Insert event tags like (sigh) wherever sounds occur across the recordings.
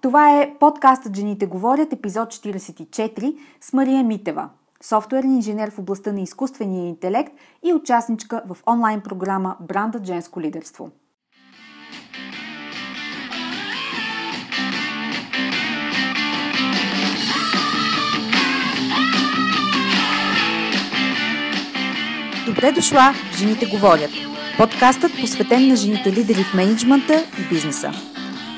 Това е подкастът Жените говорят, епизод 44 с Мария Митева, софтуерен инженер в областта на изкуствения интелект и участничка в онлайн програма Брандът женско лидерство. Добре дошла Жените говорят. Подкастът посветен на жените лидери в менеджмента и бизнеса.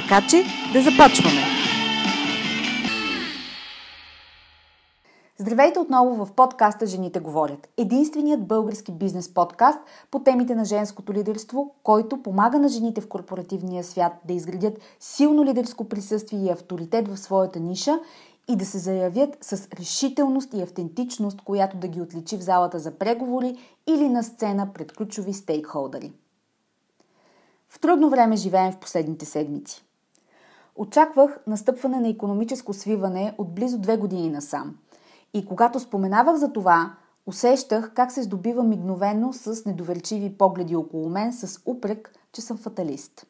Така че да започваме! Здравейте отново в подкаста Жените говорят. Единственият български бизнес подкаст по темите на женското лидерство, който помага на жените в корпоративния свят да изградят силно лидерско присъствие и авторитет в своята ниша и да се заявят с решителност и автентичност, която да ги отличи в залата за преговори или на сцена пред ключови стейкхолдери. В трудно време живеем в последните седмици. Очаквах настъпване на економическо свиване от близо две години насам. И когато споменавах за това, усещах как се здобива мигновено с недоверчиви погледи около мен с упрек, че съм фаталист.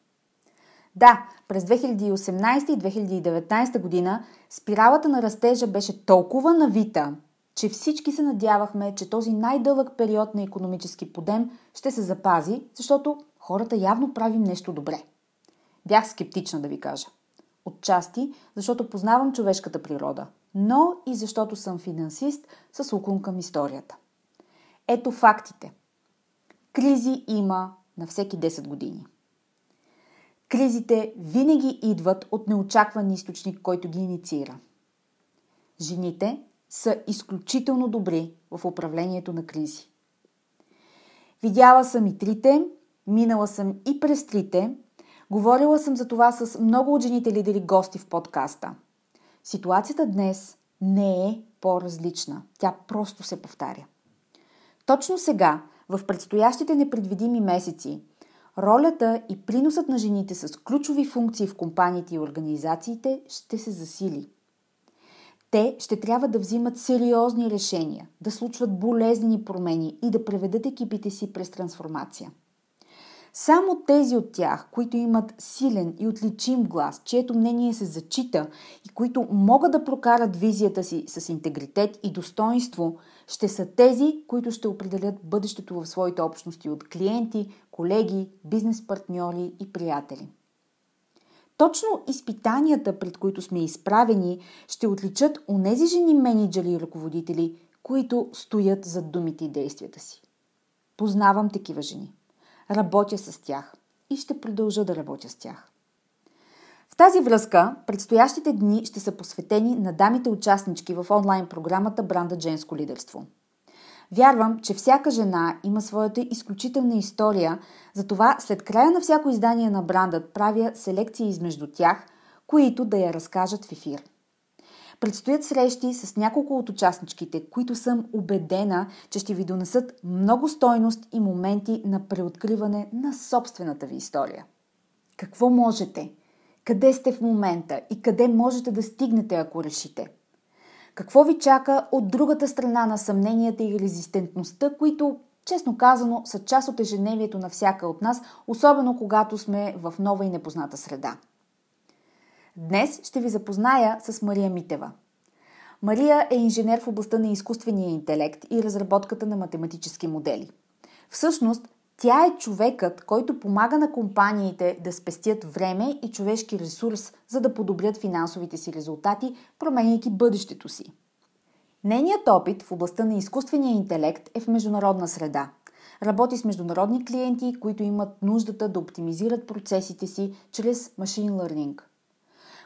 Да, през 2018 и 2019 година спиралата на растежа беше толкова навита, че всички се надявахме, че този най-дълъг период на економически подем ще се запази, защото хората явно правим нещо добре. Бях скептична да ви кажа. Отчасти, защото познавам човешката природа, но и защото съм финансист с уклон към историята. Ето фактите. Кризи има на всеки 10 години. Кризите винаги идват от неочакван източник, който ги инициира. Жените са изключително добри в управлението на кризи. Видяла съм и трите, минала съм и през трите, говорила съм за това с много от жените лидери гости в подкаста. Ситуацията днес не е по-различна. Тя просто се повтаря. Точно сега, в предстоящите непредвидими месеци, ролята и приносът на жените с ключови функции в компаниите и организациите ще се засили. Те ще трябва да взимат сериозни решения, да случват болезнени промени и да преведат екипите си през трансформация. Само тези от тях, които имат силен и отличим глас, чието мнение се зачита и които могат да прокарат визията си с интегритет и достоинство, ще са тези, които ще определят бъдещето в своите общности от клиенти, колеги, бизнес партньори и приятели. Точно изпитанията, пред които сме изправени, ще отличат онези жени менеджери и ръководители, които стоят зад думите и действията си. Познавам такива жени. Работя с тях и ще продължа да работя с тях. В тази връзка, предстоящите дни ще са посветени на дамите участнички в онлайн програмата Бранда Женско лидерство. Вярвам, че всяка жена има своята изключителна история, затова след края на всяко издание на брандът правя селекции измежду тях, които да я разкажат в ефир. Предстоят срещи с няколко от участничките, които съм убедена, че ще ви донесат много стойност и моменти на преоткриване на собствената ви история. Какво можете? Къде сте в момента и къде можете да стигнете, ако решите? Какво ви чака от другата страна на съмненията и резистентността, които, честно казано, са част от ежедневието на всяка от нас, особено когато сме в нова и непозната среда? Днес ще ви запозная с Мария Митева. Мария е инженер в областта на изкуствения интелект и разработката на математически модели. Всъщност, тя е човекът, който помага на компаниите да спестят време и човешки ресурс, за да подобрят финансовите си резултати, променяйки бъдещето си. Нейният опит в областта на изкуствения интелект е в международна среда. Работи с международни клиенти, които имат нуждата да оптимизират процесите си чрез Machine Learning –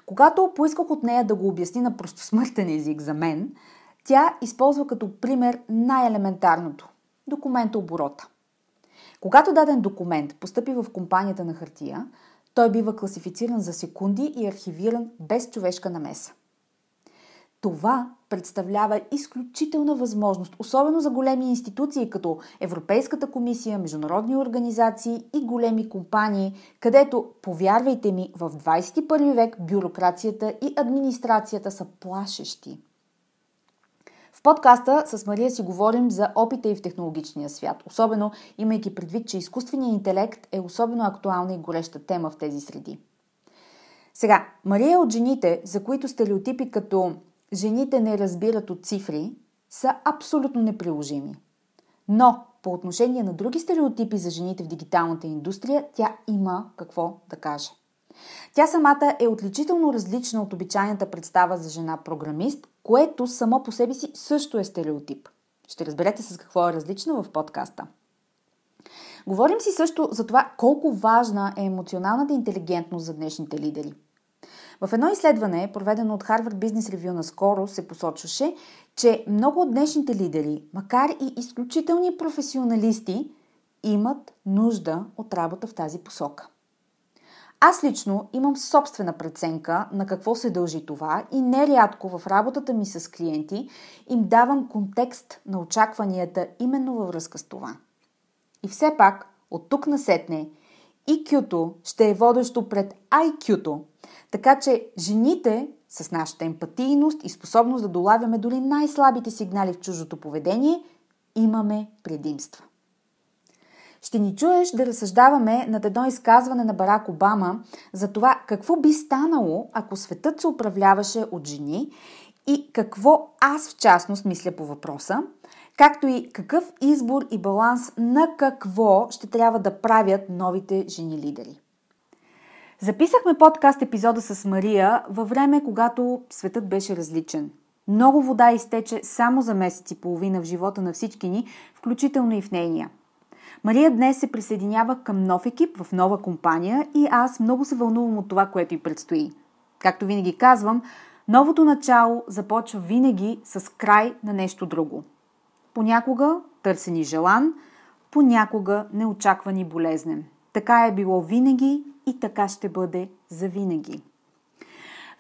когато поисках от нея да го обясни на простосмъртен език за мен, тя използва като пример най-елементарното – документа оборота. Когато даден документ постъпи в компанията на хартия, той бива класифициран за секунди и архивиран без човешка намеса. Това представлява изключителна възможност, особено за големи институции като Европейската комисия, международни организации и големи компании, където, повярвайте ми, в 21 век бюрокрацията и администрацията са плашещи. В подкаста с Мария си говорим за опита и в технологичния свят, особено имайки предвид, че изкуственият интелект е особено актуална и гореща тема в тези среди. Сега, Мария е от жените, за които стереотипи като жените не разбират от цифри, са абсолютно неприложими. Но по отношение на други стереотипи за жените в дигиталната индустрия, тя има какво да каже. Тя самата е отличително различна от обичайната представа за жена програмист, което само по себе си също е стереотип. Ще разберете с какво е различна в подкаста. Говорим си също за това колко важна е емоционалната интелигентност за днешните лидери – в едно изследване, проведено от Harvard Business Review наскоро, се посочваше, че много от днешните лидери, макар и изключителни професионалисти, имат нужда от работа в тази посока. Аз лично имам собствена преценка на какво се дължи това и нерядко в работата ми с клиенти им давам контекст на очакванията именно във връзка с това. И все пак, от тук насетне, EQ-то ще е водещо пред IQ-то, така че жените с нашата емпатийност и способност да долавяме дори най-слабите сигнали в чуждото поведение, имаме предимства. Ще ни чуеш да разсъждаваме над едно изказване на Барак Обама за това какво би станало, ако светът се управляваше от жени и какво аз в частност мисля по въпроса, както и какъв избор и баланс на какво ще трябва да правят новите жени лидери. Записахме подкаст епизода с Мария във време, когато светът беше различен. Много вода изтече само за месец и половина в живота на всички ни, включително и в нейния. Мария днес се присъединява към нов екип в нова компания и аз много се вълнувам от това, което й предстои. Както винаги казвам, новото начало започва винаги с край на нещо друго. Понякога търсен и желан, понякога неочакван и болезнен. Така е било винаги и така ще бъде завинаги.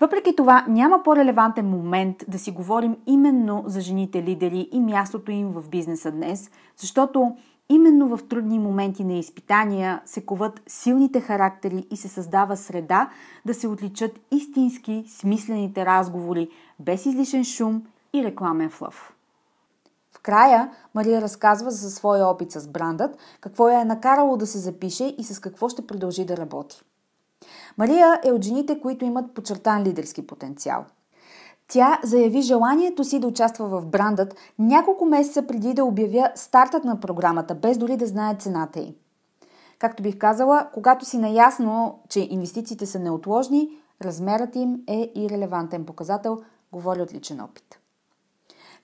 Въпреки това, няма по-релевантен момент да си говорим именно за жените лидери и мястото им в бизнеса днес, защото именно в трудни моменти на изпитания се коват силните характери и се създава среда да се отличат истински смислените разговори без излишен шум и рекламен флъв края Мария разказва за своя опит с брандът, какво я е накарало да се запише и с какво ще продължи да работи. Мария е от жените, които имат подчертан лидерски потенциал. Тя заяви желанието си да участва в брандът няколко месеца преди да обявя стартът на програмата, без дори да знае цената й. Както бих казала, когато си наясно, че инвестициите са неотложни, размерът им е и релевантен показател, говори от личен опит.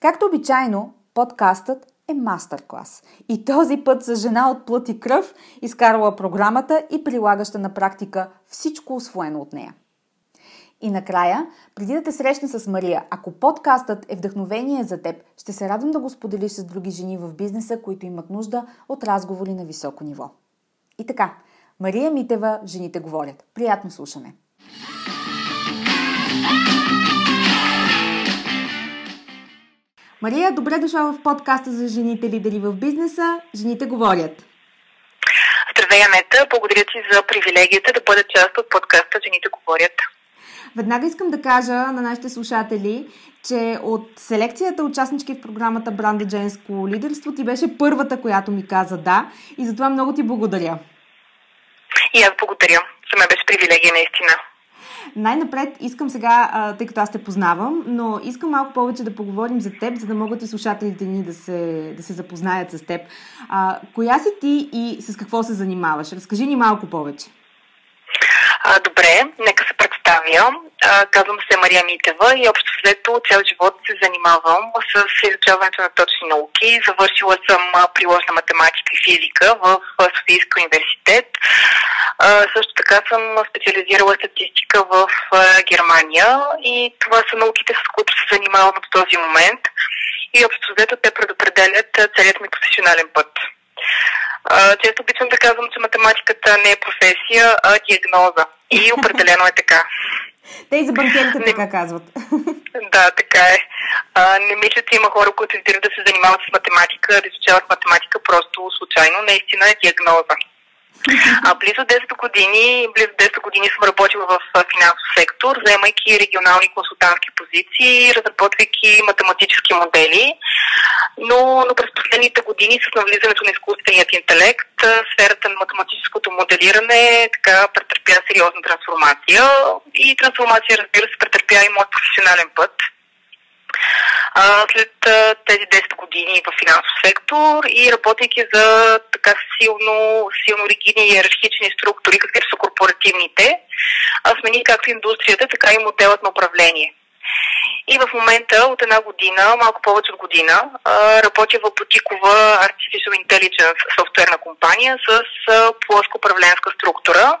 Както обичайно, Подкастът е мастер-клас. И този път с жена от плът и кръв, изкарала програмата и прилагаща на практика всичко освоено от нея. И накрая, преди да те срещна с Мария, ако подкастът е вдъхновение за теб, ще се радвам да го споделиш с други жени в бизнеса, които имат нужда от разговори на високо ниво. И така, Мария Митева, Жените говорят. Приятно слушане! Мария, добре дошла в подкаста за жените лидери в бизнеса. Жените говорят. Здравей, Анета. Благодаря ти за привилегията да бъда част от подкаста Жените говорят. Веднага искам да кажа на нашите слушатели, че от селекцията участнички в програмата Бранда Женско лидерство ти беше първата, която ми каза да и затова много ти благодаря. И аз благодаря. За мен беше привилегия наистина. Най-напред искам сега, тъй като аз те познавам, но искам малко повече да поговорим за теб, за да могат и слушателите ни да се, да се запознаят с теб. А, коя си ти и с какво се занимаваш? Разкажи ни малко повече. А, добре, нека се представя. А, казвам се Мария Митева и общо след цял живот се занимавам с изучаването на точни науки. Завършила съм приложна математика и физика в Софийския университет. А, също така съм специализирала статистика в а, Германия и това са науките, с които се занимавам до този момент. И общо взето те предопределят целият ми професионален път. Често обичам да казвам, че математиката не е професия, а диагноза. И (laughs) определено е така. Те и за банкерите не... така казват. Да, така е. А, не мисля, че има хора, които избират да се занимават с математика, да изучават математика просто случайно. Наистина е диагноза. А близо 10 години, близо 10 години съм работила в финансов сектор, заемайки регионални консултантски позиции, разработвайки математически модели. Но, но през последните години с навлизането на изкуственият интелект, сферата на математическото моделиране така претърпя сериозна трансформация. И трансформация, разбира се, претърпя и моят професионален път а, след а, тези 10 години в финансов сектор и работейки за така силно, силно ригидни иерархични структури, каквито са корпоративните, а смени както индустрията, така и моделът на управление. И в момента от една година, малко повече от година, работя в бутикова Artificial Intelligence софтуерна компания с плоска управленска структура.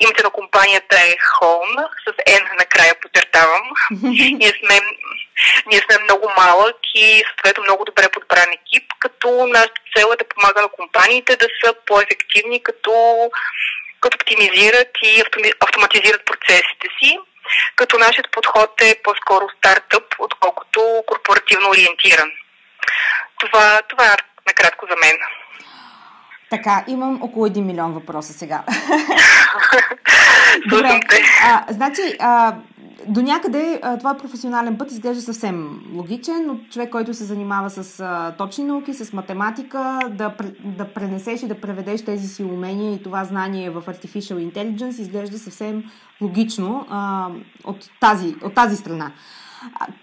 Името на компанията е Home, с N накрая потертавам. (laughs) ние, сме, ние сме много малък и съответно много добре подбран екип, като нашата цел е да помага на компаниите да са по-ефективни, като, като оптимизират и автоматизират процесите си като нашият подход е по-скоро стартъп, отколкото корпоративно ориентиран. Това, това е накратко за мен. Така, имам около 1 милион въпроса сега. (laughs) Добре, а, значи, а, до някъде това професионален път изглежда съвсем логичен, но човек, който се занимава с а, точни науки, с математика, да, да пренесеш и да преведеш тези си умения и това знание в Artificial Intelligence изглежда съвсем логично а, от, тази, от тази страна.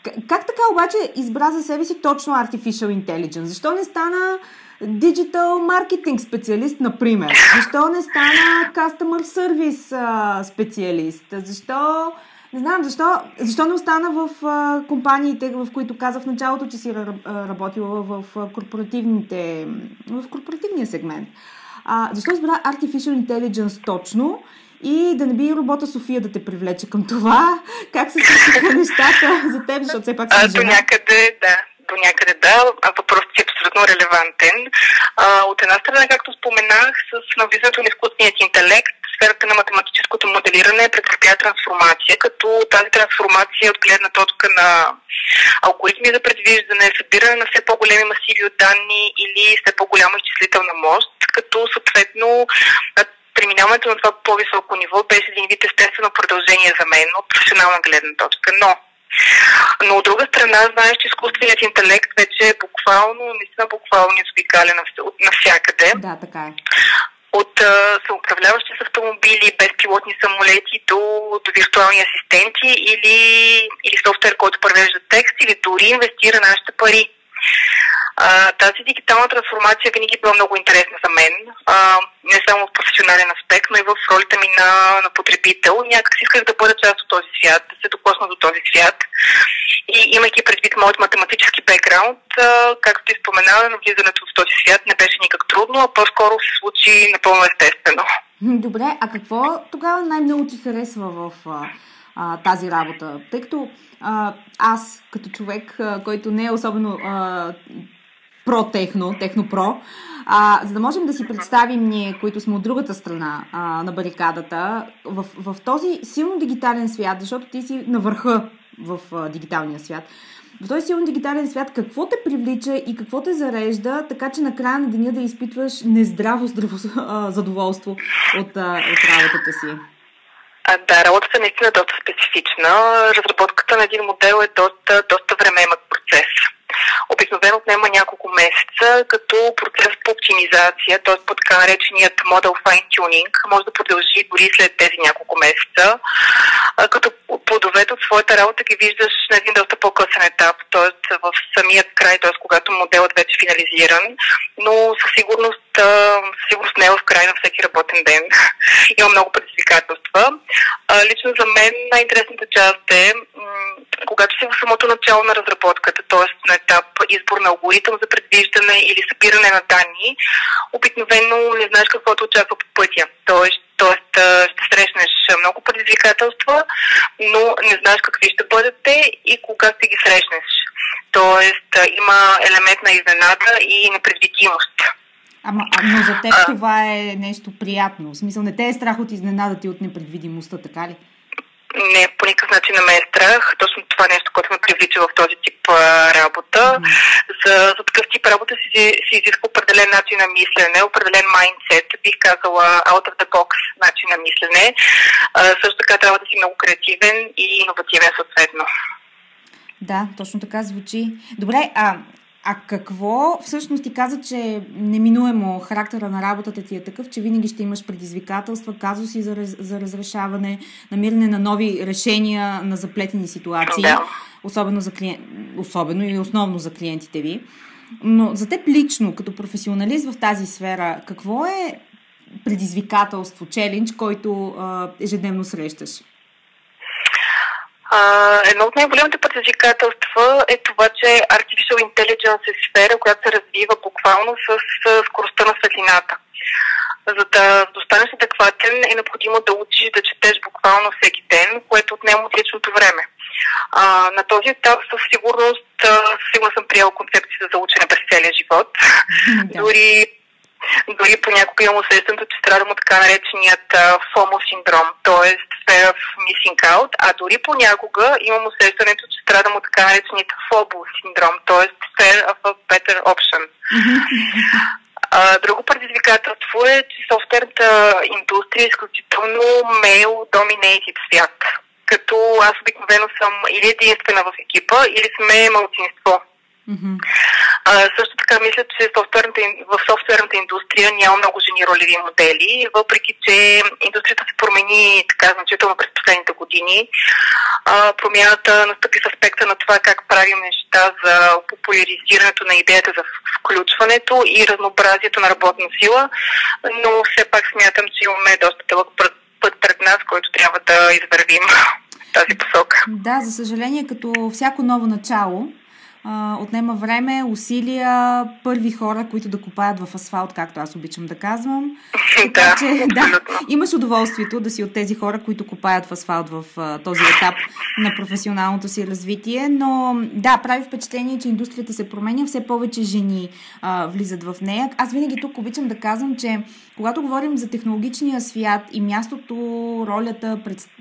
Как така обаче избра за себе си точно Artificial Intelligence? Защо не стана Digital маркетинг специалист, например? Защо не стана Customer Service специалист? Защо не знам, защо, защо не остана в а, компаниите, в които каза в началото, че си работила в, корпоративните, в корпоративния сегмент. А, защо избра Artificial Intelligence точно и да не би робота София да те привлече към това? Как се случиха нещата за теб, защото все пак си жена? До някъде, да до някъде да, въпросът е абсолютно релевантен. А, от една страна, както споменах, с навлизането на изкуственият интелект, сферата на математическото моделиране претърпя трансформация, като тази трансформация от гледна точка на алгоритми за предвиждане, събиране на все по-големи масиви от данни или все по-голяма изчислителна мощ, като съответно преминаването на това по-високо ниво беше един вид естествено продължение за мен от професионална гледна точка. Но но от друга страна, знаеш, че изкуственият интелект вече е буквално, наистина буквално обикаля навсякъде. Да, така е. От съуправляващи с автомобили, безпилотни самолети до, до виртуални асистенти или, или софтуер, който превежда текст или дори инвестира нашите пари. А, тази дигитална трансформация винаги е била много интересна за мен, а, не само в професионален аспект, но и в ролята ми на, на потребител. Някак си исках да бъда част от този свят, да се докосна до този свят. И имайки предвид моят математически бекграунд, а, както ти споменава, навлизането в този свят не беше никак трудно, а по-скоро се случи напълно естествено. Добре, а какво тогава най-много ти харесва в а, тази работа? Тъй като а, аз, като човек, а, който не е особено а, про-техно, техно-про, а, за да можем да си представим ние, които сме от другата страна а, на барикадата, в, в този силно дигитален свят, защото ти си на върха в а, дигиталния свят, в този силно дигитален свят, какво те привлича и какво те зарежда, така че накрая на деня да изпитваш нездраво здраво, а, задоволство от, а, от работата си? А, да, работата е наистина доста специфична. Разработката на един модел е доста, доста времеемък процес обикновено отнема няколко месеца, като процес по оптимизация, т.е. под така нареченият модел fine tuning, може да продължи дори след тези няколко месеца, като плодовете от своята работа ги виждаш на един доста по-късен етап, т.е. в самият край, т.е. когато моделът вече е финализиран, но със сигурност, със сигурност не е в край на всеки работен ден. (laughs) Има много предизвикателства. Лично за мен най-интересната част е, когато си в самото начало на разработката, т.е. на етап избор на алгоритъм за предвиждане или събиране на данни, обикновено не знаеш какво те очаква по пътя. Тоест, тоест ще срещнеш много предизвикателства, но не знаеш какви ще бъдете и кога ще ги срещнеш. Тоест има елемент на изненада и непредвидимост. Ама, но за теб а, това е нещо приятно. В смисъл, не те е страх от изненадата и от непредвидимостта, така ли? Не, по никакъв начин не ме е страх. Точно това нещо, което ме привлича в този тип а, работа. За, за такъв тип работа си, си изисква определен начин на мислене, определен майндсет, бих казала out of the box начин на мислене. А, също така трябва да си много креативен и иновативен съответно. Да, точно така звучи. Добре, а а какво всъщност ти каза, че неминуемо характера на работата ти е такъв, че винаги ще имаш предизвикателства, казуси за, за разрешаване, намиране на нови решения на заплетени ситуации, да. особено, за клиент, особено и основно за клиентите ви. Но за теб лично, като професионалист в тази сфера, какво е предизвикателство, челендж, който а, ежедневно срещаш? А, едно от най-големите предизвикателства е това, че Artificial Intelligence е сфера, която се развива буквално с, с скоростта на светлината. За да достанеш адекватен е необходимо да учиш да четеш буквално всеки ден, което отнема от личното време. А, на този етап със сигурност, сигурно съм приел концепция за учене през целия живот. Дори дори понякога имам усещането, че страдам от така нареченият FOMO синдром, т.е. Fear of Missing Out, а дори понякога имам усещането, че страдам от така нареченият FOBO синдром, т.е. Fear of a Better Option. Друго предизвикателство е, че софтуерната индустрия е изключително male-dominated свят. Като аз обикновено съм или единствена в екипа, или сме малцинство. Mm-hmm. А, също така мисля, че софтуерната, в софтуерната индустрия няма много жени ролеви модели, въпреки че индустрията се промени така значително през последните години. А, промяната настъпи в аспекта на това как правим неща за популяризирането на идеята за включването и разнообразието на работна сила, но все пак смятам, че имаме доста дълъг път пред нас, който трябва да извървим (laughs) тази посока. Да, за съжаление, като всяко ново начало, а, отнема време, усилия, първи хора, които да копаят в асфалт, както аз обичам да казвам. (laughs) Така да, че, (laughs) да, имаш удоволствието да си от тези хора, които копаят в асфалт в а, този етап на професионалното си развитие, но да, прави впечатление, че индустрията се променя, все повече жени а, влизат в нея. Аз винаги тук обичам да казвам, че когато говорим за технологичния свят и мястото, ролята,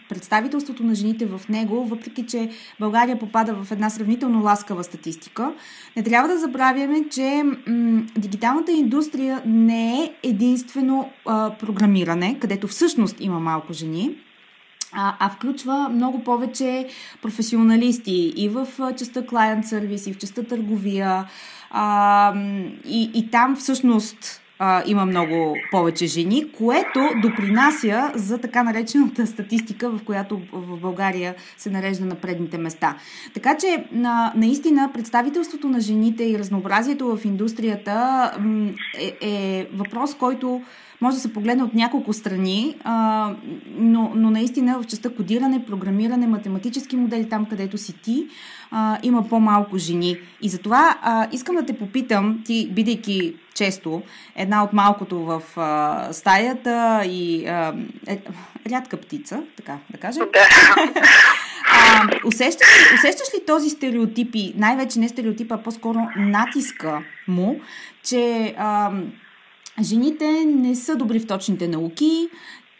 представителството на жените в него, въпреки че България попада в една сравнително ласкава статистика, не трябва да забравяме, че м- дигиталната индустрия не е единствено а, програмиране, където всъщност има малко жени, а, а включва много повече професионалисти и в частта client service, и в частта търговия. А, и, и там всъщност а, има много повече жени, което допринася за така наречената статистика, в която в България се нарежда на предните места. Така че, на, наистина, представителството на жените и разнообразието в индустрията е, е въпрос, който може да се погледне от няколко страни, а, но, но наистина в частта кодиране, програмиране, математически модели, там където си ти, а, има по-малко жени. И затова а, искам да те попитам, ти, бидейки често една от малкото в а, стаята и а, е, рядка птица, така да кажем. (laughs) а, усещаш, ли, усещаш ли този стереотипи, най-вече не стереотипа, а по-скоро натиска му, че а, жените не са добри в точните науки,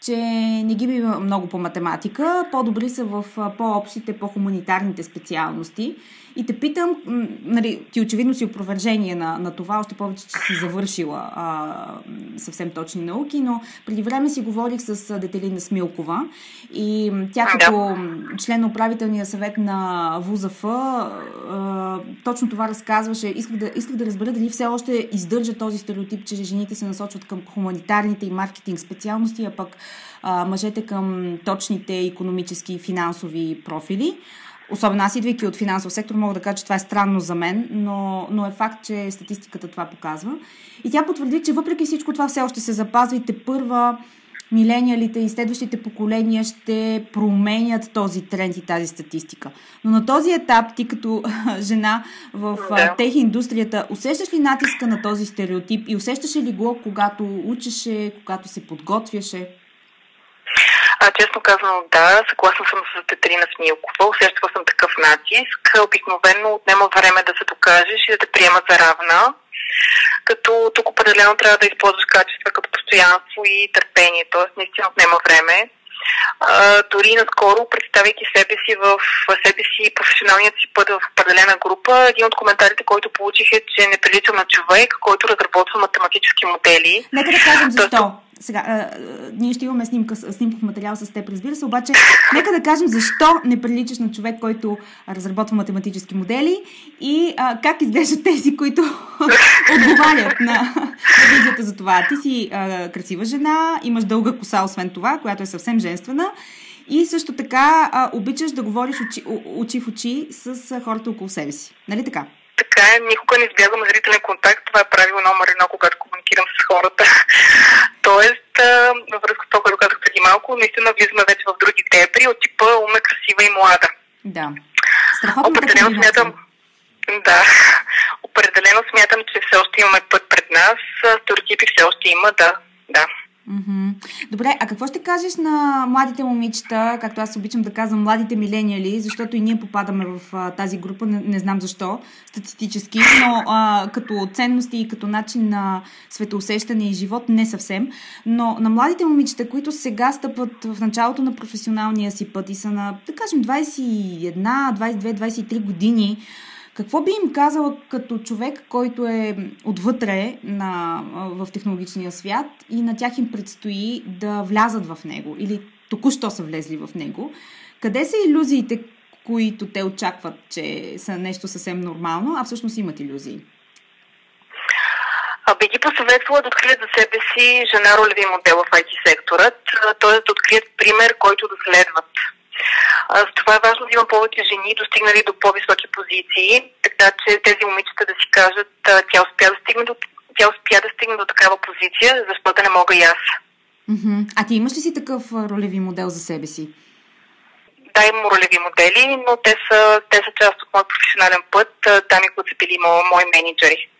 че не ги бива много по математика, по-добри са в по-общите, по-хуманитарните специалности. И те питам, нали, ти очевидно си опровержение на, на това, още повече, че си завършила а, съвсем точни науки, но преди време си говорих с Детелина Смилкова и тя като член на управителния съвет на ВУЗАФ а, точно това разказваше. Исках да, исках да разбера дали все още издържа този стереотип, че жените се насочват към хуманитарните и маркетинг специалности, а пък а, мъжете към точните економически и финансови профили. Особено аз, идвайки от финансов сектор, мога да кажа, че това е странно за мен, но, но е факт, че статистиката това показва. И тя потвърди, че въпреки всичко това все още се запазва и те първа милениалите и следващите поколения ще променят този тренд и тази статистика. Но на този етап, ти като (laughs) жена в да. тех индустрията, усещаш ли натиска на този стереотип и усещаш ли го, когато учеше, когато се подготвяше? А, честно казано, да, съгласна съм с Петрина Смилкова, усещала съм такъв натиск. Обикновено отнема време да се докажеш и да те приемат за равна. Като тук определено трябва да използваш качества като постоянство и търпение, т.е. наистина отнема време. А, дори наскоро, представяйки себе си в себе си професионалният си път в определена група, един от коментарите, който получих е, че не приличам на човек, който разработва математически модели. Нека да кажем защо. Сега, а, ние ще имаме снимка, снимков материал с теб, разбира се, обаче нека да кажем защо не приличаш на човек, който разработва математически модели и а, как изглеждат тези, които (laughs) отговарят на, на визията за това. Ти си а, красива жена, имаш дълга коса, освен това, която е съвсем женствена и също така а, обичаш да говориш очи, очи в очи с хората около себе си. Нали така? Така е, никога не избягвам зрителен контакт. Това е правило номер едно, когато комуникирам с хората. (laughs) Тоест, във връзка с това, което казах преди малко, наистина влизаме вече в други дебри от типа уме, красива и млада. Да. Страхотно Определено смятам, да, определено смятам, че все още имаме път пред нас. Стереотипи все още има, да, да. Mm-hmm. Добре, а какво ще кажеш на младите момичета, както аз обичам да казвам, младите милениали, защото и ние попадаме в а, тази група, не, не знам защо, статистически, но а, като ценности и като начин на светоусещане и живот не съвсем. Но на младите момичета, които сега стъпват в началото на професионалния си път и са на, да кажем, 21, 22, 23 години, какво би им казала като човек, който е отвътре на, в технологичния свят и на тях им предстои да влязат в него или току-що са влезли в него? Къде са иллюзиите, които те очакват, че са нещо съвсем нормално, а всъщност имат иллюзии? Би ги посъветвала да открият за себе си жена ролеви модел в IT секторът, т.е. да открият пример, който да следват. С това е важно да има повече жени, достигнали до по-високи позиции, така че тези момичета да си кажат, тя успя да стигне до, тя успя да стигне до такава позиция, защо да не мога и аз. А ти имаш ли си такъв ролеви модел за себе си? Да, имам ролеви модели, но те са, те са част от моят професионален път, дами, които са били мои менеджери.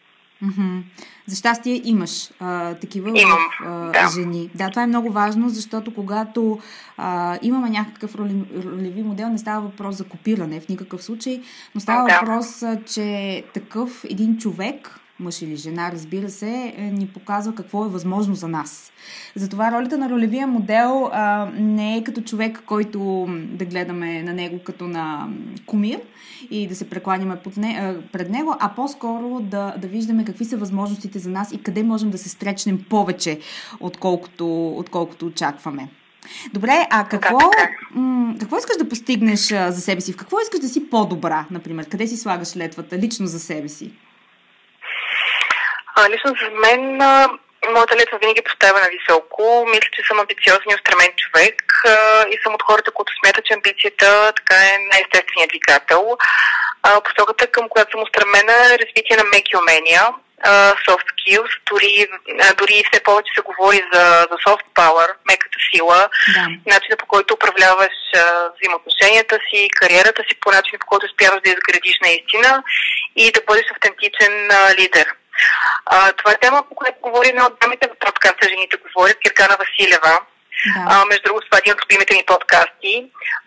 За щастие имаш а, такива Имам, а, да. жени. Да, това е много важно, защото когато а, имаме някакъв ролеви модел, не става въпрос за копиране в никакъв случай, но става да. въпрос, че такъв един човек, мъж или жена, разбира се, е, ни показва какво е възможно за нас. Затова ролята на ролевия модел а, не е като човек, който да гледаме на него като на кумир и да се прекланяме под не, пред него, а по-скоро да, да виждаме какви са възможностите за нас и къде можем да се стречнем повече, отколкото, отколкото очакваме. Добре, а какво, м- какво искаш да постигнеш за себе си? В какво искаш да си по-добра, например? Къде си слагаш летвата лично за себе си? А, лично за мен а, моята летва винаги поставя на високо. Мисля, че съм амбициозен и устремен човек а, и съм от хората, които смятат, че амбицията така е най-естественият двигател. А, посоката, към която съм устремена е развитие на меки умения, soft skills, дори, дори все повече се говори за, за soft power, меката сила, да. начина по който управляваш а, взаимоотношенията си, кариерата си, по начин по който успяваш да изградиш наистина и да бъдеш автентичен а, лидер. А, това е тема, по която говори една от дамите в подкаста Жените говорят, Киркана Василева. Да. А, между другото, това е един от любимите ми подкасти.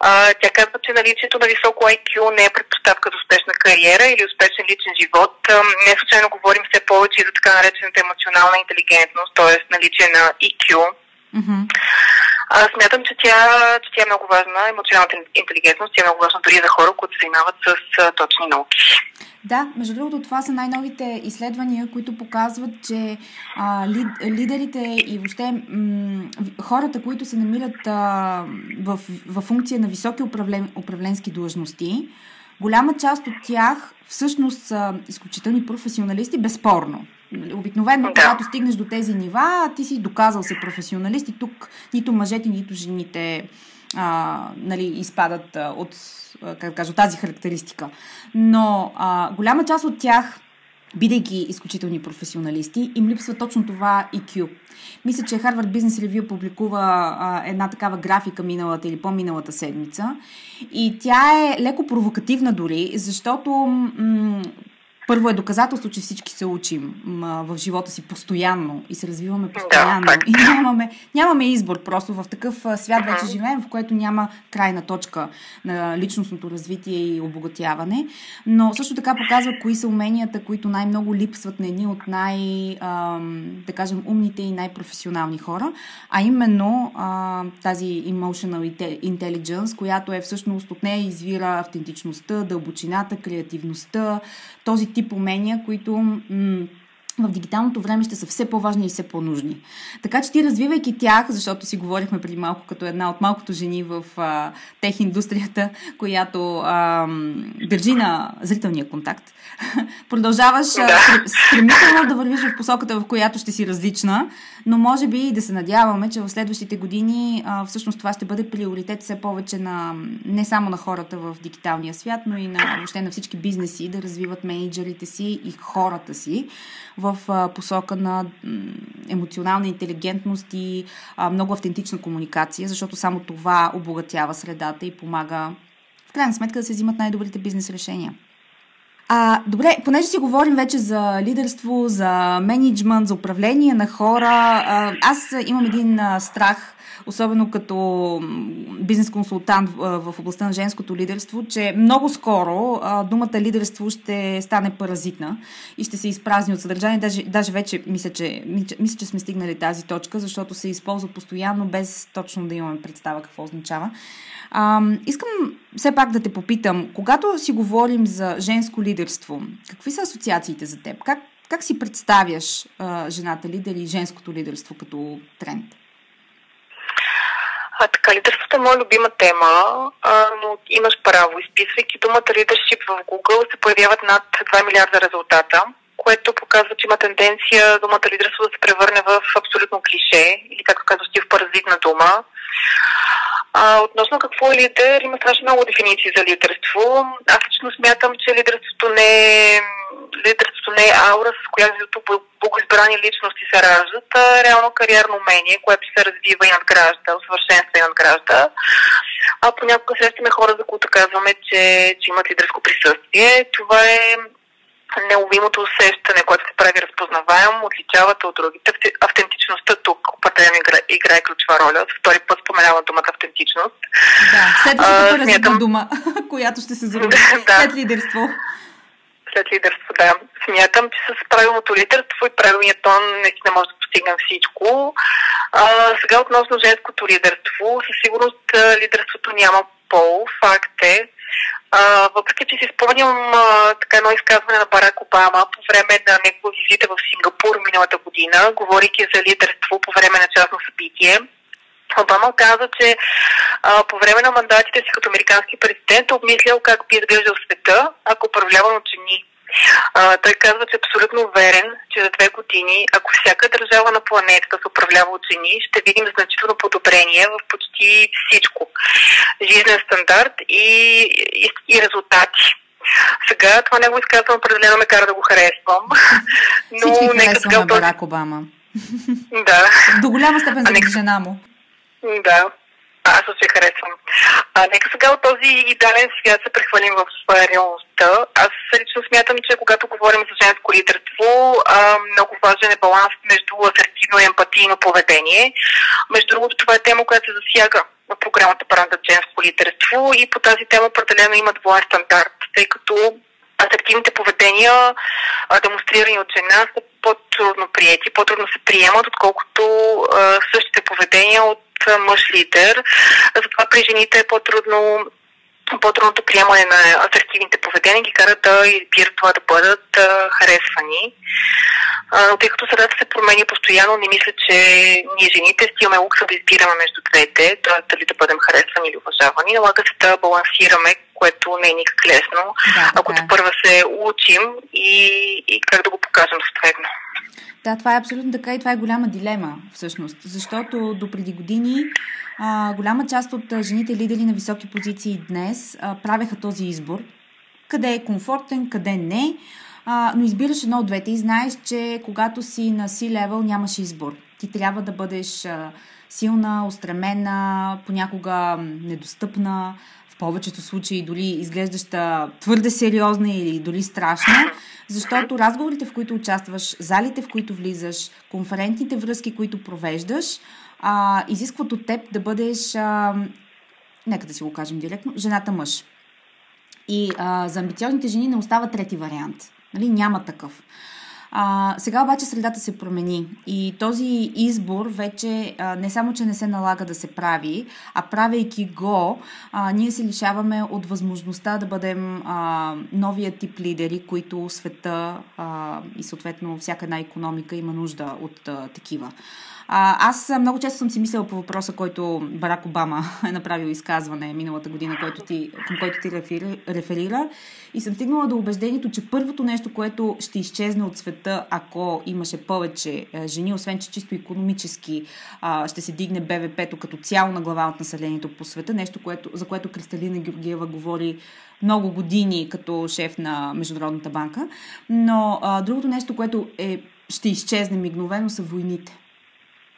А, тя казва, че наличието на високо IQ не е предпоставка за успешна кариера или успешен личен живот. А, не случайно говорим все повече и за така наречената емоционална интелигентност, т.е. наличие на EQ. Mm-hmm. А, смятам, че тя, че тя е много важна, емоционалната интелигентност, тя е много важна дори за хора, които се занимават с а, точни науки. Да, между другото, това са най-новите изследвания, които показват, че а, лид, лидерите и въобще м- хората, които се намират а, в, в функция на високи управлен, управленски длъжности, голяма част от тях всъщност са изключителни професионалисти, безспорно. Обикновено, да. когато стигнеш до тези нива, ти си доказал се професионалист и тук нито мъжете, нито жените а, нали, изпадат а, от, как да кажа, тази характеристика. Но а, голяма част от тях, бидейки изключителни професионалисти, им липсва точно това IQ. Мисля, че Harvard Business Review публикува а, една такава графика миналата или по-миналата седмица и тя е леко провокативна дори, защото м- първо е доказателство, че всички се учим в живота си постоянно и се развиваме постоянно. Да, и нямаме, нямаме избор. Просто в такъв свят вече живеем, в който няма крайна точка на личностното развитие и обогатяване. Но също така показва кои са уменията, които най-много липсват на едни от най- да кажем, умните и най-професионални хора, а именно тази emotional intelligence, която е всъщност от нея извира автентичността, дълбочината, креативността, този тип умения, които м- в дигиталното време ще са все по-важни и все по-нужни. Така че ти развивайки тях, защото си говорихме преди малко като една от малкото жени в а, тех индустрията, която а, държи на зрителния контакт, (laughs) продължаваш да. стремително да вървиш в посоката, в която ще си различна, но може би и да се надяваме, че в следващите години а, всъщност това ще бъде приоритет все повече на не само на хората в дигиталния свят, но и на, въобще на всички бизнеси да развиват менеджерите си и хората си в посока на емоционална интелигентност и много автентична комуникация, защото само това обогатява средата и помага в крайна сметка да се взимат най-добрите бизнес решения. А, добре, понеже си говорим вече за лидерство, за менеджмент, за управление на хора, аз имам един страх особено като бизнес консултант в областта на женското лидерство, че много скоро думата лидерство ще стане паразитна и ще се изпразни от съдържание. Даже, даже вече мисля че, мисля, че сме стигнали тази точка, защото се използва постоянно, без точно да имаме представа какво означава. А, искам все пак да те попитам, когато си говорим за женско лидерство, какви са асоциациите за теб? Как, как си представяш а, жената лидер и женското лидерство като тренд? А, така, лидерството е моя любима тема, а, но имаш право. Изписвайки думата лидершип в Google се появяват над 2 милиарда резултата, което показва, че има тенденция думата лидерство да се превърне в абсолютно клише или, както казваш ти, в паразитна дума. А, относно какво е лидер, има страшно много дефиниции за лидерство. Аз лично смятам, че лидерството не е, лидерството не е аура, с която богоизбрани личности се раждат, а реално кариерно умение, което се развива и надгражда, усъвършенства и надгражда. А понякога срещаме хора, за които казваме, че, че имат лидерско присъствие. Това е неуловимото усещане, което се прави разпознаваемо, отличавате от другите. Автентичността тук определено играе, играе ключова роля. За втори път споменава думата автентичност. Да, следващата смятам... дума, (laughs) която ще се зароди. (laughs) да. След лидерство. След лидерство, да. Смятам, че с правилното лидерство и правилният тон наистина може да постигнем всичко. А, сега относно женското лидерство, със сигурност лидерството няма пол. Факт е, а, въпреки, че си спомням а, така едно изказване на Барак Обама по време на негова визита в Сингапур миналата година, говорейки за лидерство по време на частно събитие, Обама каза, че а, по време на мандатите си като американски президент е обмислял как би изглеждал света, ако управляван от жени. А, той казва, че е абсолютно уверен, че за две години, ако всяка държава на планетата се управлява от жени, ще видим значително подобрение в почти всичко. Жизнен стандарт и, и, и резултати. Сега това негово изказване определено ме кара да го харесвам. (laughs) Но Всички нека сега на Барак Обама. Да. До голяма степен за жена му. Да. Аз се харесвам. А, нека сега от този идеален свят се прехвалим в реалността. Аз лично смятам, че когато говорим за женско лидерство, а, много важен е баланс между асертивно и емпатийно поведение. Между другото, това е тема, която се засяга в програмата Бранда женско лидерство и по тази тема определено има двоен стандарт, тъй като асертивните поведения, а, демонстрирани от жена, са по-трудно приети, по-трудно се приемат, отколкото а, същите поведения от мъж лидер. Затова при жените е по-трудно по-трудното приемане на асертивните поведения ги кара да избират това да бъдат а, харесвани. А, но тъй като средата се променя постоянно, не мисля, че ние жените си имаме лукса да избираме между двете, т.е. дали да бъдем харесвани или уважавани. Налага се да балансираме, което не е никак лесно, да, ако да. първа се учим и, и как да го покажем съответно. Да, това е абсолютно така и това е голяма дилема всъщност, защото до преди години а, голяма част от жените лидери на високи позиции днес а, правеха този избор. Къде е комфортен, къде не, а, но избираш едно от двете и знаеш, че когато си на C-level нямаш избор. Ти трябва да бъдеш а, силна, устремена, понякога недостъпна, в повечето случаи дори изглеждаща твърде сериозна или дори страшна, защото разговорите, в които участваш, залите, в които влизаш, конферентните връзки, които провеждаш, а, изискват от теб да бъдеш, а, нека да си го кажем директно, жената мъж. И а, за амбициозните жени не остава трети вариант. Нали? Няма такъв. А, сега обаче средата се промени и този избор вече а, не само, че не се налага да се прави, а правейки го, а, ние се лишаваме от възможността да бъдем а, новия тип лидери, които света а, и съответно всяка една економика има нужда от а, такива. А, аз много често съм си мислила по въпроса, който Барак Обама (laughs) е направил изказване миналата година, който ти, към който ти реферира. И съм стигнала до убеждението, че първото нещо, което ще изчезне от света, ако имаше повече е, жени, освен че чисто економически а, ще се дигне БВП-то като цяло на глава от населението по света, нещо, което, за което Кристалина Георгиева говори много години като шеф на Международната банка. Но а, другото нещо, което е, ще изчезне мигновено, са войните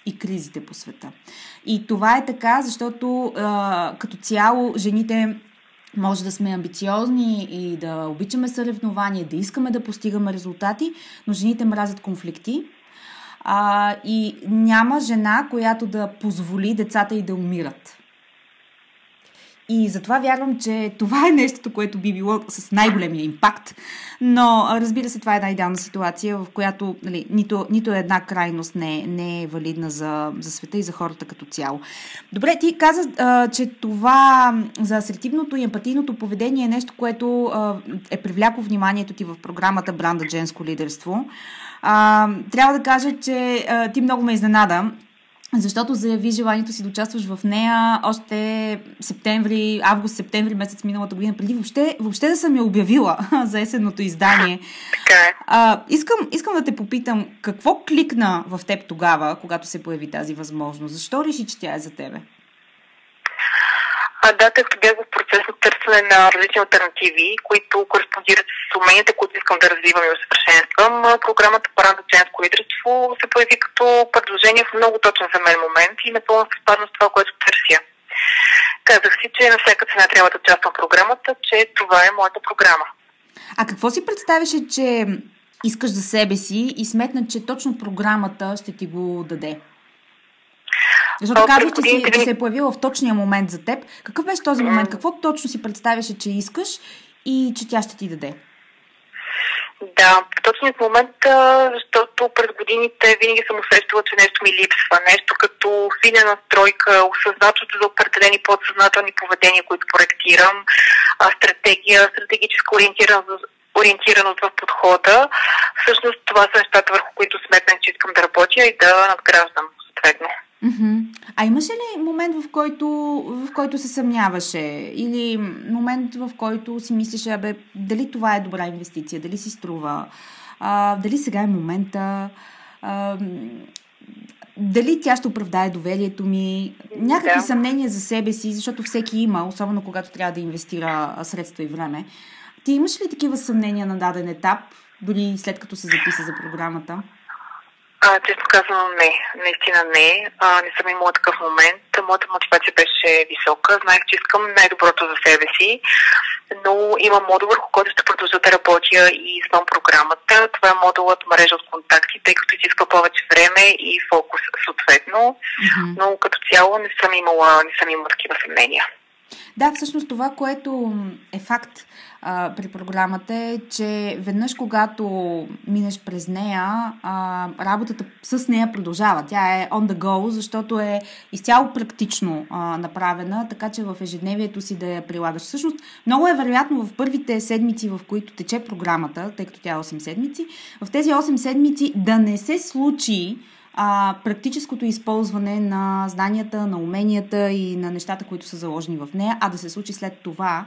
и кризите по света. И това е така, защото а, като цяло жените може да сме амбициозни и да обичаме съревнования, да искаме да постигаме резултати, но жените мразят конфликти. А, и няма жена, която да позволи децата и да умират. И затова вярвам, че това е нещото, което би било с най-големия импакт. Но, разбира се, това е една идеална ситуация, в която нали, нито, нито една крайност не, не е валидна за, за света и за хората като цяло. Добре, ти каза, а, че това за асертивното и емпатийното поведение е нещо, което а, е привляко вниманието ти в програмата Бранда Женско лидерство. А, трябва да кажа, че а, ти много ме изненада защото заяви желанието си да участваш в нея още септември, август-септември месец миналата година, преди въобще, въобще да съм я обявила (laughs) за есенното издание. Е. А, искам, искам да те попитам, какво кликна в теб тогава, когато се появи тази възможност? Защо реши, че тя е за тебе? А, да, тъй като бях в процес на търсене на различни альтернативи, които кореспондират с уменията, които искам да развивам и усъвършенствам, програмата Парад за женско лидерство се появи като предложение в много точен за мен момент и напълно съвпадна с това, което търся. Казах си, че на всяка цена трябва да участвам в програмата, че това е моята програма. А какво си представяше, че искаш за себе си и сметна, че точно програмата ще ти го даде? Защото казваш, че, си, че се е появила в точния момент за теб. Какъв беше този момент? Какво точно си представяше, че искаш и че тя ще ти даде? Да, в точният момент, защото през годините винаги съм усещала, че нещо ми липсва. Нещо като фина настройка, осъзнатото за определени подсъзнателни поведения, които проектирам, стратегия, стратегическа ориентираност, ориентираност в подхода. Всъщност това са нещата, върху които сметнах, че искам да работя и да надграждам съответно. Mm-hmm. А имаше ли момент, в който, в който се съмняваше? Или момент, в който си мислеше, абе, дали това е добра инвестиция, дали си струва, а, дали сега е момента, а, дали тя ще оправдае доверието ми, някакви да. съмнения за себе си, защото всеки има, особено когато трябва да инвестира средства и време. Ти имаш ли такива съмнения на даден етап, дори след като се записа за програмата? А, често казвам не. Наистина не. А, не съм имала такъв момент. Моята мотивация беше висока. Знаех, че искам най-доброто за себе си, но имам модул, върху който ще продължа да работя и извън програмата. Това е модулът мрежа от контакти, тъй като изисква повече време и фокус съответно. Mm-hmm. Но като цяло не съм имала, не съм имала такива съмнения. Да, всъщност това, което е факт а, при програмата е, че веднъж когато минеш през нея, а, работата с нея продължава. Тя е on the go, защото е изцяло практично а, направена, така че в ежедневието си да я прилагаш. Всъщност, много е вероятно в първите седмици, в които тече програмата, тъй като тя е 8 седмици, в тези 8 седмици да не се случи а, практическото използване на знанията, на уменията и на нещата, които са заложени в нея, а да се случи след това,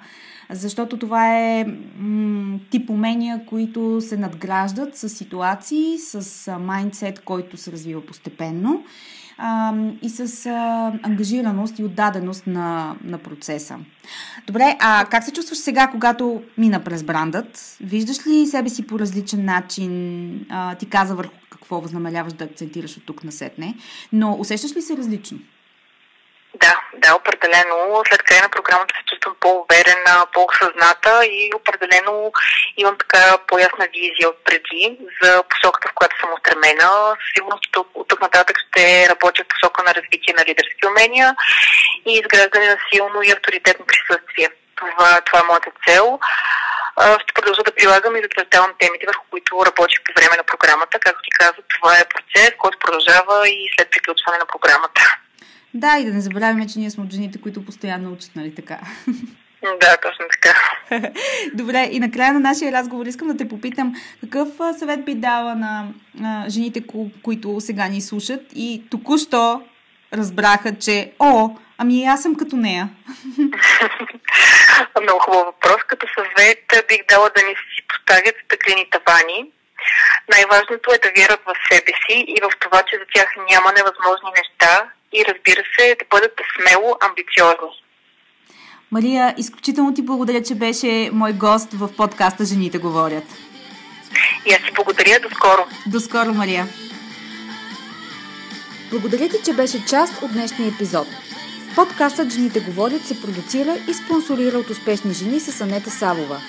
защото това е м- тип умения, които се надграждат с ситуации, с майндсет, който се развива постепенно а, и с а, ангажираност и отдаденост на, на процеса. Добре, а как се чувстваш сега, когато мина през брандът? Виждаш ли себе си по различен начин? А, ти каза върху какво възнамеряваш да акцентираш от тук на сетне, но усещаш ли се различно? Да, да, определено. След края на програмата се чувствам по-уверена, по-осъзната и определено имам така по-ясна визия от преди за посоката, в която съм устремена. Сигурно, че от тук нататък ще работя в посока на развитие на лидерски умения и изграждане на силно и авторитетно присъствие. Това, това е моята цел ще продължа да прилагам и да разделам темите, върху които работих по време на програмата. Както ти казах, това е процес, който продължава и след приключване на програмата. Да, и да не забравяме, че ние сме от жените, които постоянно учат, нали така? (laughs) Да, точно така. (laughs) Добре, и накрая на нашия разговор искам да те попитам какъв съвет би дала на, на жените, ко- които сега ни слушат и току-що разбраха, че о, ами аз съм като нея. (laughs) Много хубав въпрос. Като съвет бих дала да ни си поставят стъклени тавани. Най-важното е да вярват в себе си и в това, че за тях няма невъзможни неща и разбира се, да бъдат смело амбициозни. Мария, изключително ти благодаря, че беше мой гост в подкаста Жените говорят. И аз ти благодаря. До скоро. До скоро, Мария. Благодаря ти, че беше част от днешния епизод. Подкастът Жените говорят се продуцира и спонсорира от успешни жени с Анета Савова.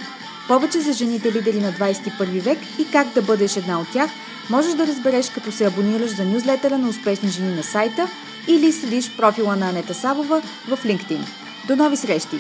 Повече за жените лидери на 21 век и как да бъдеш една от тях можеш да разбереш като се абонираш за нюзлетера на успешни жени на сайта или следиш профила на Анета Савова в LinkedIn. До нови срещи!